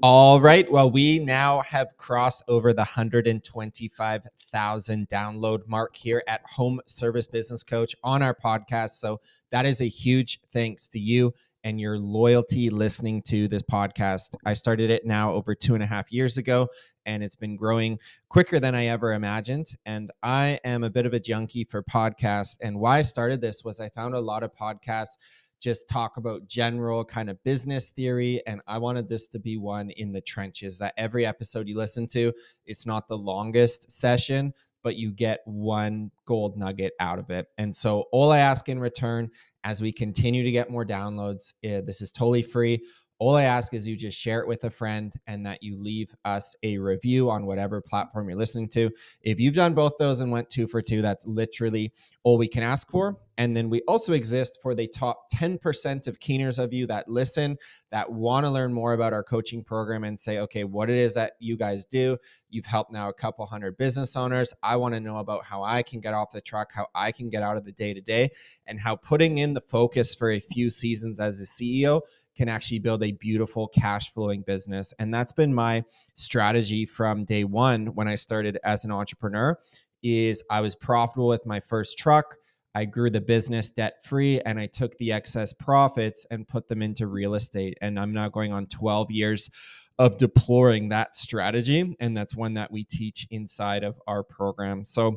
All right. Well, we now have crossed over the 125,000 download mark here at Home Service Business Coach on our podcast. So that is a huge thanks to you and your loyalty listening to this podcast. I started it now over two and a half years ago, and it's been growing quicker than I ever imagined. And I am a bit of a junkie for podcasts. And why I started this was I found a lot of podcasts just talk about general kind of business theory. And I wanted this to be one in the trenches that every episode you listen to, it's not the longest session, but you get one gold nugget out of it. And so, all I ask in return as we continue to get more downloads, uh, this is totally free. All I ask is you just share it with a friend and that you leave us a review on whatever platform you're listening to. If you've done both those and went two for two, that's literally all we can ask for. And then we also exist for the top 10% of keeners of you that listen, that want to learn more about our coaching program and say, okay, what it is that you guys do. You've helped now a couple hundred business owners. I want to know about how I can get off the truck, how I can get out of the day to day, and how putting in the focus for a few seasons as a CEO can actually build a beautiful cash flowing business. And that's been my strategy from day one when I started as an entrepreneur is I was profitable with my first truck. I grew the business debt free and I took the excess profits and put them into real estate. And I'm now going on 12 years of deploying that strategy. And that's one that we teach inside of our program. So,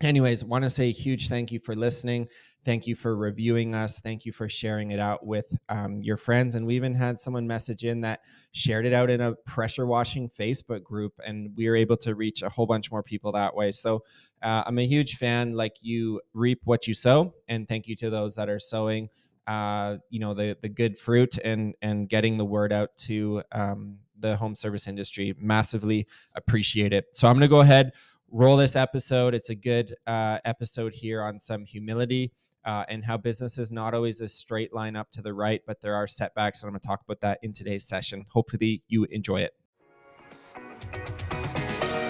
anyways, want to say a huge thank you for listening. Thank you for reviewing us. Thank you for sharing it out with um, your friends. And we even had someone message in that shared it out in a pressure washing Facebook group, and we were able to reach a whole bunch more people that way. So uh, I'm a huge fan. Like you reap what you sow, and thank you to those that are sowing. Uh, you know the the good fruit and and getting the word out to um, the home service industry. Massively appreciate it. So I'm going to go ahead roll this episode. It's a good uh, episode here on some humility uh, and how business is not always a straight line up to the right, but there are setbacks. And I'm going to talk about that in today's session. Hopefully, you enjoy it.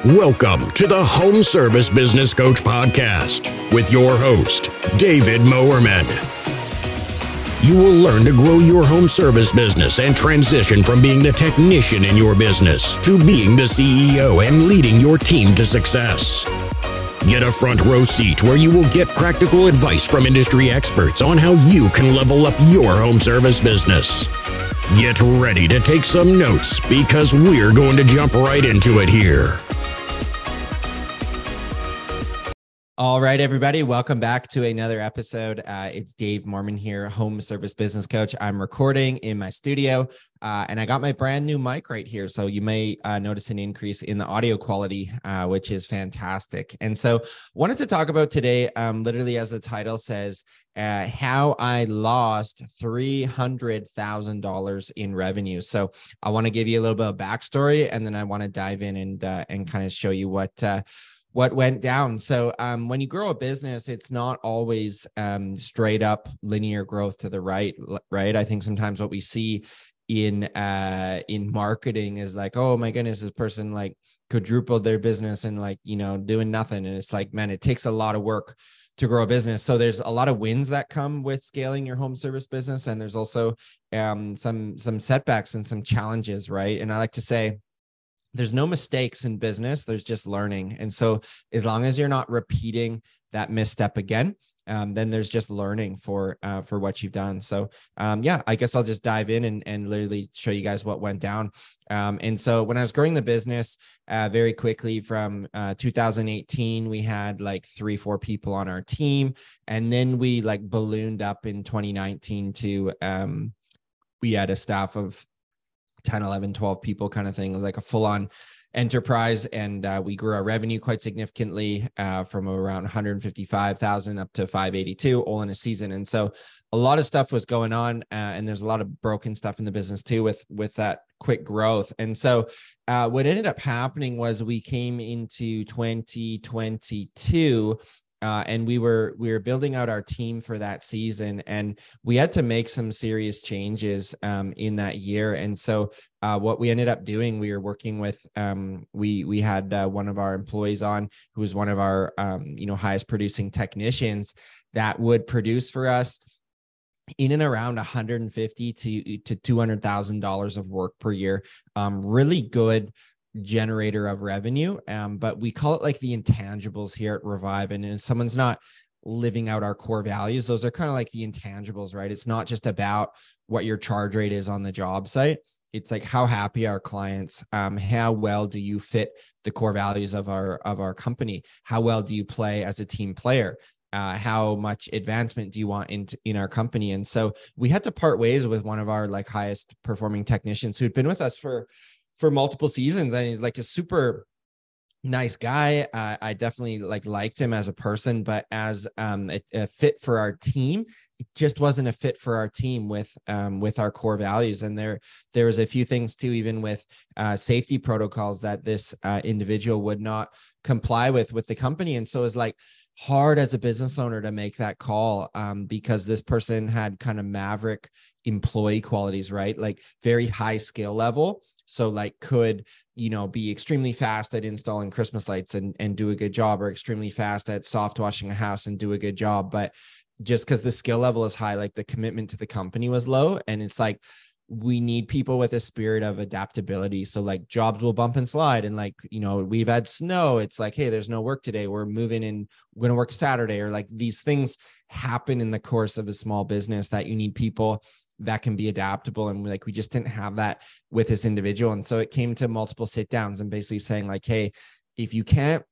Welcome to the Home Service Business Coach Podcast with your host, David Mowerman. You will learn to grow your home service business and transition from being the technician in your business to being the CEO and leading your team to success. Get a front row seat where you will get practical advice from industry experts on how you can level up your home service business. Get ready to take some notes because we're going to jump right into it here. All right, everybody, welcome back to another episode. Uh, it's Dave Mormon here, home service business coach. I'm recording in my studio, uh, and I got my brand new mic right here. So you may uh, notice an increase in the audio quality, uh, which is fantastic. And so, wanted to talk about today, um, literally as the title says, uh, how I lost three hundred thousand dollars in revenue. So I want to give you a little bit of backstory, and then I want to dive in and uh, and kind of show you what what went down. So um, when you grow a business, it's not always um, straight up linear growth to the right, right? I think sometimes what we see in uh, in marketing is like, oh my goodness, this person like quadrupled their business and like you know doing nothing, and it's like, man, it takes a lot of work to grow a business. So there's a lot of wins that come with scaling your home service business, and there's also um, some some setbacks and some challenges, right? And I like to say there's no mistakes in business there's just learning. And so as long as you're not repeating that misstep again um, then there's just learning for uh, for what you've done. So um, yeah i guess i'll just dive in and, and literally show you guys what went down. Um, and so when i was growing the business uh, very quickly from uh, 2018 we had like three four people on our team. And then we like ballooned up in 2019 to um, we had a staff of 10 11 12 people kind of thing like a full-on enterprise. And uh, we grew our revenue quite significantly uh, from around 155000 up to 582 all in a season. And so a lot of stuff was going on uh, and there's a lot of broken stuff in the business too with with that quick growth. And so uh, what ended up happening was we came into 2022 uh, and we were we were building out our team for that season and we had to make some serious changes um, in that year and so uh, what we ended up doing we were working with um, we we had uh, one of our employees on who was one of our um, you know highest producing technicians that would produce for us in and around 150 to to 200 thousand dollars of work per year. Um, really good generator of revenue. Um, but we call it like the intangibles here at Revive. And if someone's not living out our core values, those are kind of like the intangibles, right? It's not just about what your charge rate is on the job site. It's like how happy are clients? Um, how well do you fit the core values of our of our company? How well do you play as a team player? uh, how much advancement do you want in in our company and so we had to part ways with one of our like highest performing technicians who'd been with us for for multiple seasons and he's like a super nice guy i definitely like liked him as a person but as um a, a, fit for our team it just wasn't a fit for our team with um with our core values and there there was a few things too even with uh safety protocols that this uh, individual would not comply with with the company and so it's like hard as a business owner to make that call um, because this person had kind of maverick employee qualities, right? Like very high skill level. So like could, you know, be extremely fast at installing Christmas lights and, and do a good job or extremely fast at soft washing a house and do a good job. But just because the skill level is high, like the commitment to the company was low. And it's like, we need people with a spirit of adaptability. So like jobs will bump and slide. And like, you know, we've had snow. It's like, hey, there's no work today. We're moving and we're gonna work Saturday. Or like these things happen in the course of a small business that you need people that can be adaptable. And like we just didn't have that with this individual. And so it came to multiple sit downs and basically saying, like, hey, if you can't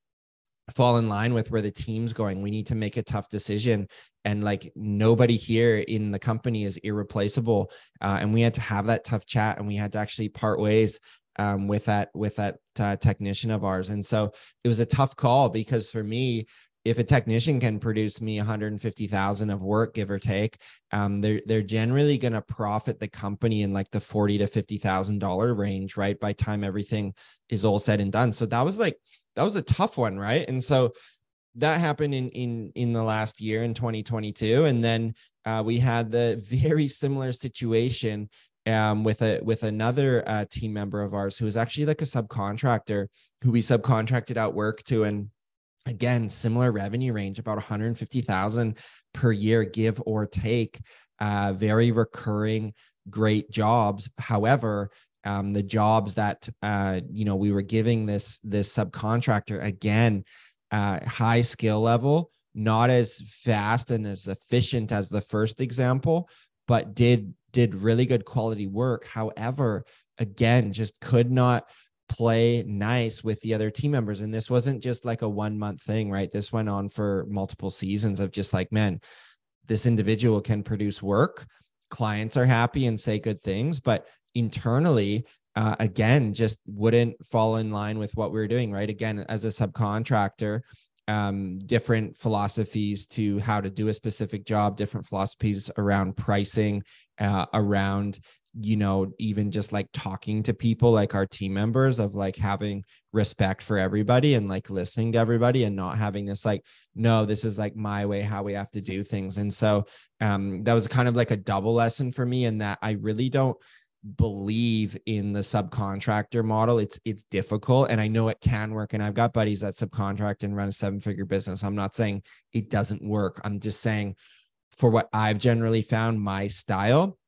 fall in line with where the team's going. We need to make a tough decision. And like nobody here in the company is irreplaceable. Uh, and we had to have that tough chat and we had to actually part ways um, with that with that uh, technician of ours. And so it was a tough call because for me, if a technician can produce me 150,000 of work, give or take, um, they're they're generally going to profit the company in like the 40 to 50 thousand dollar range, right? By time everything is all said and done. So that was like that was a tough one, right? And so that happened in in in the last year in 2022, and then uh, we had the very similar situation um, with a with another uh, team member of ours who was actually like a subcontractor who we subcontracted out work to, and again similar revenue range about 150,000 per year, give or take. Uh, very recurring, great jobs. However, um, the jobs that uh, you know we were giving this this subcontractor again uh, high skill level not as fast and as efficient as the first example but did did really good quality work however again just could not play nice with the other team members. And this wasn't just like a one month thing right? This went on for multiple seasons of just like man this individual can produce work. Clients are happy and say good things but internally uh, again just wouldn't fall in line with what we were doing right? Again as a subcontractor um, different philosophies to how to do a specific job different philosophies around pricing uh, around you know even just like talking to people like our team members of like having respect for everybody and like listening to everybody and not having this like no this is like my way how we have to do things. And so um that was kind of like a double lesson for me in that i really don't believe in the subcontractor model. It's it's difficult and i know it can work and i've got buddies that subcontract and run a seven figure business. I'm not saying it doesn't work. I'm just saying for what i've generally found my style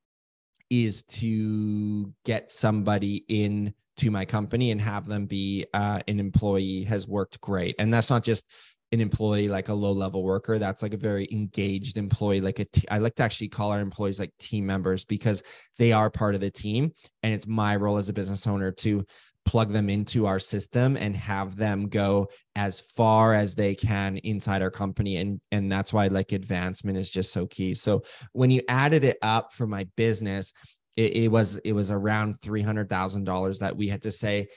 is to get somebody in to my company and have them be uh, an employee has worked great. And that's not just an employee like a low level worker. That's like a very engaged employee like a t- I like to actually call our employees like team members because they are part of the team and it's my role as a business owner to plug them into our system and have them go as far as they can inside our company. And and that's why like advancement is just so key. So when you added it up for my business it, it was it was around $300000 that we had to say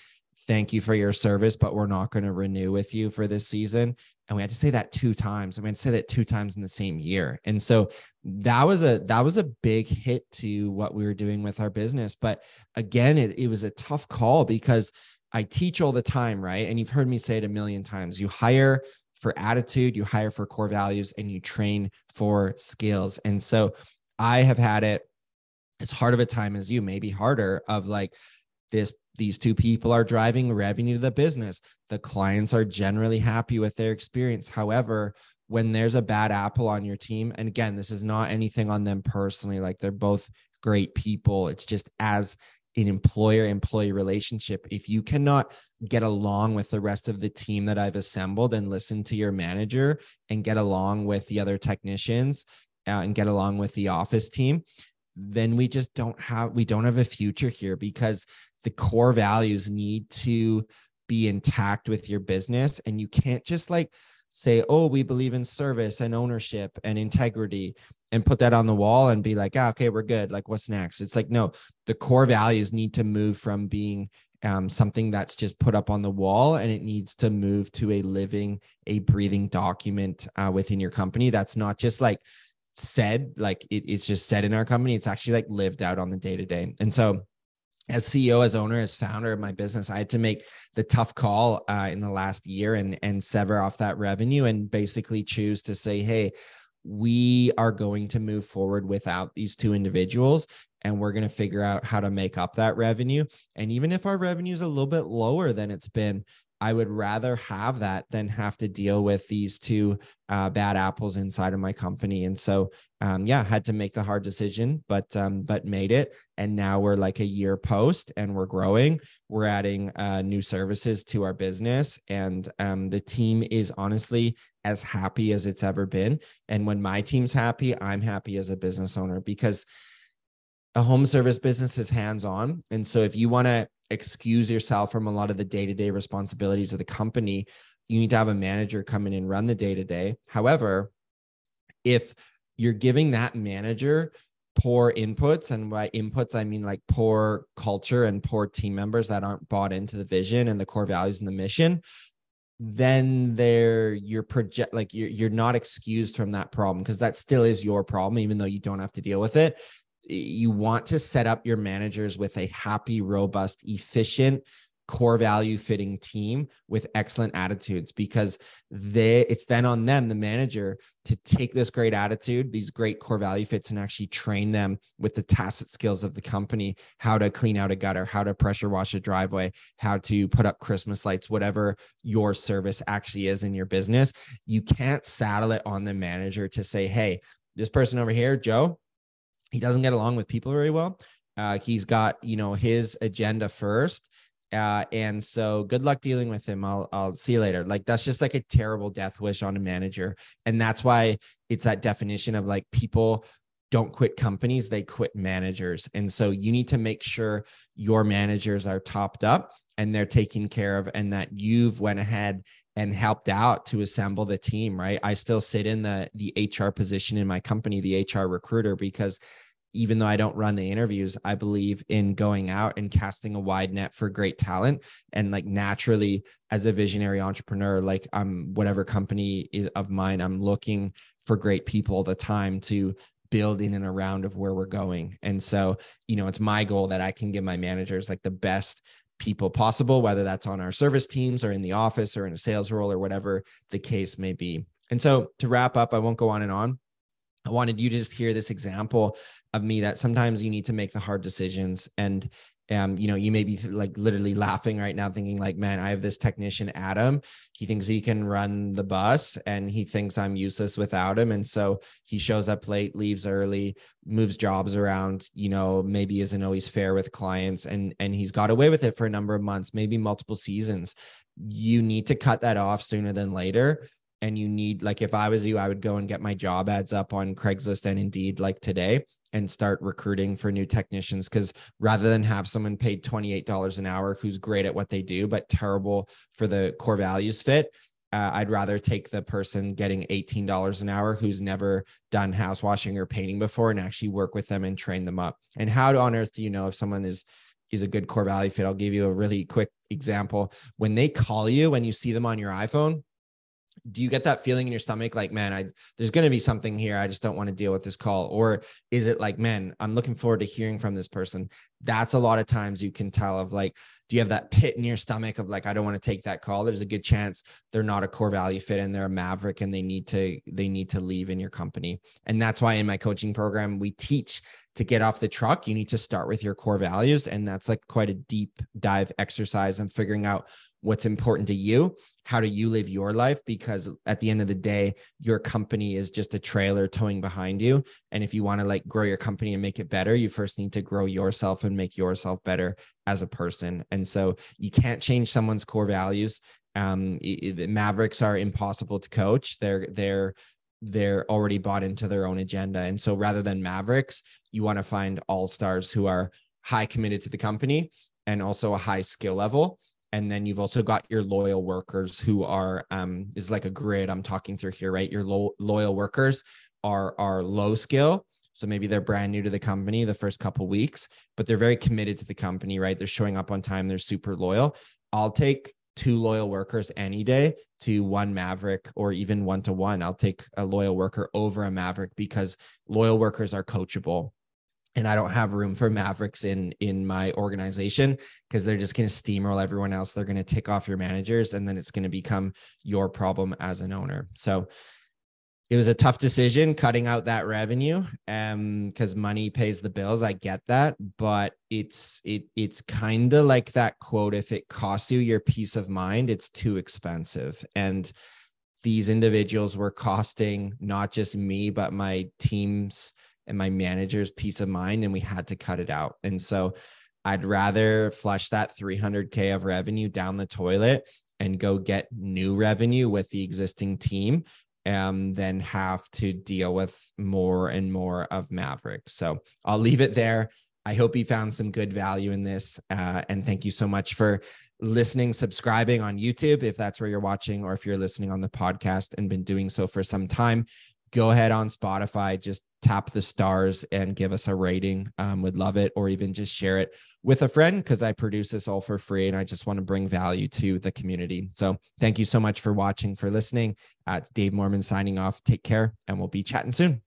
thank you for your service, but we're not going to renew with you for this season. And we had to say that two times. I mean, say that two times in the same year. And so that was a that was a big hit to what we were doing with our business. But again, it, it was a tough call because I teach all the time, right? And you've heard me say it a million times. You hire for attitude, you hire for core values, and you train for skills. And so I have had it as hard of a time as you, maybe harder, of like this these two people are driving revenue to the business. The clients are generally happy with their experience. However, when there's a bad apple on your team, and again, this is not anything on them personally, like they're both great people. It's just as an employer employee relationship, if you cannot get along with the rest of the team that I've assembled and listen to your manager and get along with the other technicians uh, and get along with the office team, then we just don't have we don't have a future here because the core values need to be intact with your business and you can't just like say oh we believe in service and ownership and integrity and put that on the wall and be like, oh, okay, we're good. Like, what's next? It's like, no, the core values need to move from being um, something that's just put up on the wall and it needs to move to a living, a breathing document uh, within your company. That's not just like said, like it, it's just said in our company. It's actually like lived out on the day to day. And so, as CEO, as owner, as founder of my business, I had to make the tough call uh, in the last year and and sever off that revenue and basically choose to say, hey, we are going to move forward without these two individuals and we're going to figure out how to make up that revenue. And even if our revenue is a little bit lower than it's been I would rather have that than have to deal with these two uh, bad apples inside of my company. And so, um, yeah, had to make the hard decision, but um, but made it. And now we're like a year post, and we're growing. We're adding uh, new services to our business, and um, the team is honestly as happy as it's ever been. And when my team's happy, I'm happy as a business owner because a home service business is hands on. And so if you want to excuse yourself from a lot of the day-to-day responsibilities of the company you need to have a manager come in and run the day-to-day however if you're giving that manager poor inputs and by inputs i mean like poor culture and poor team members that aren't bought into the vision and the core values and the mission then they're you're project like you're, you're not excused from that problem because that still is your problem even though you don't have to deal with it you want to set up your managers with a happy, robust, efficient, core value fitting team with excellent attitudes because they it's then on them the manager to take this great attitude these great core value fits and actually train them with the tacit skills of the company how to clean out a gutter how to pressure wash a driveway how to put up christmas lights whatever your service actually is in your business. You can't saddle it on the manager to say hey this person over here joe he doesn't get along with people very well. Uh, he's got you know his agenda first, uh, and so good luck dealing with him. I'll I'll see you later. Like that's just like a terrible death wish on a manager, and that's why it's that definition of like people don't quit companies they quit managers and so you need to make sure your managers are topped up and they're taken care of and that you've went ahead and helped out to assemble the team right? I still sit in the the hr position in my company the hr recruiter because even though i don't run the interviews i believe in going out and casting a wide net for great talent. And like naturally as a visionary entrepreneur like i'm whatever company of mine i'm looking for great people all the time to build in and around of where we're going. And so you know it's my goal that i can give my managers like the best people possible, whether that's on our service teams or in the office or in a sales role or whatever the case may be. And so to wrap up, I won't go on and on. I wanted you to just hear this example of me that sometimes you need to make the hard decisions and um, you know, you may be like literally laughing right now, thinking like, man, I have this technician, Adam. He thinks he can run the bus and he thinks I'm useless without him. And so he shows up late, leaves early, moves jobs around, you know, maybe isn't always fair with clients and, and he's got away with it for a number of months, maybe multiple seasons. You need to cut that off sooner than later and you need like if I was you, I would go and get my job ads up on Craigslist and Indeed like today and start recruiting for new technicians because rather than have someone paid $28 an hour who's great at what they do but terrible for the core values fit uh, I'd rather take the person getting $18 an hour who's never done house washing or painting before and actually work with them and train them up. And how on earth do you know if someone is is a good core value fit? I'll give you a really quick example. When they call you when you see them on your iPhone, do you get that feeling in your stomach like man i there's going to be something here. I just don't want to deal with this call or is it like man i'm looking forward to hearing from this person. That's a lot of times you can tell of like do you have that pit in your stomach of like i don't want to take that call. There's a good chance they're not a core value fit and they're a maverick and they need to they need to leave in your company. And that's why in my coaching program we teach to get off the truck. You need to start with your core values. And that's like quite a deep dive exercise and figuring out what's important to you how do you live your life? Because at the end of the day your company is just a trailer towing behind you. And if you want to like grow your company and make it better you first need to grow yourself and make yourself better as a person. And so you can't change someone's core values. Um mavericks are impossible to coach. They're they're they're already bought into their own agenda. And so rather than mavericks you want to find all stars who are high committed to the company and also a high skill level and then you've also got your loyal workers who are um is like a grid i'm talking through here right? Your lo- loyal workers are are low skill. So maybe they're brand new to the company the first couple weeks but they're very committed to the company right? They're showing up on time. They're super loyal. I'll take two loyal workers any day to one maverick or even one to one. I'll take a loyal worker over a maverick because loyal workers are coachable and I don't have room for Mavericks in in my organization because they're just going to steamroll everyone else. They're going to tick off your managers, and then it's going to become your problem as an owner. So it was a tough decision cutting out that revenue um because money pays the bills i get that but it's it it's kind of like that quote if it costs you your peace of mind it's too expensive and these individuals were costing not just me but my teams and my manager's peace of mind and we had to cut it out. And so I'd rather flush that 300K of revenue down the toilet and go get new revenue with the existing team um, then have to deal with more and more of Maverick. So I'll leave it there. I hope you found some good value in this. Uh, and thank you so much for listening, subscribing on YouTube, if that's where you're watching, or if you're listening on the podcast and been doing so for some time go ahead on Spotify, just tap the stars and give us a rating. Um, would love it, or even just share it with a friend because I produce this all for free and I just want to bring value to the community. So thank you so much for watching, for listening. Uh, Dave Mormon signing off. Take care, and we'll be chatting soon.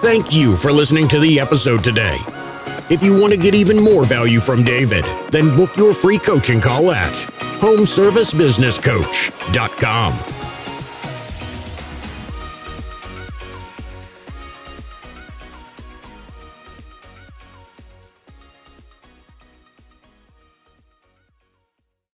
Thank you for listening to the episode today. If you want to get even more value from David, then book your free coaching call at homeservicebusinesscoach.com.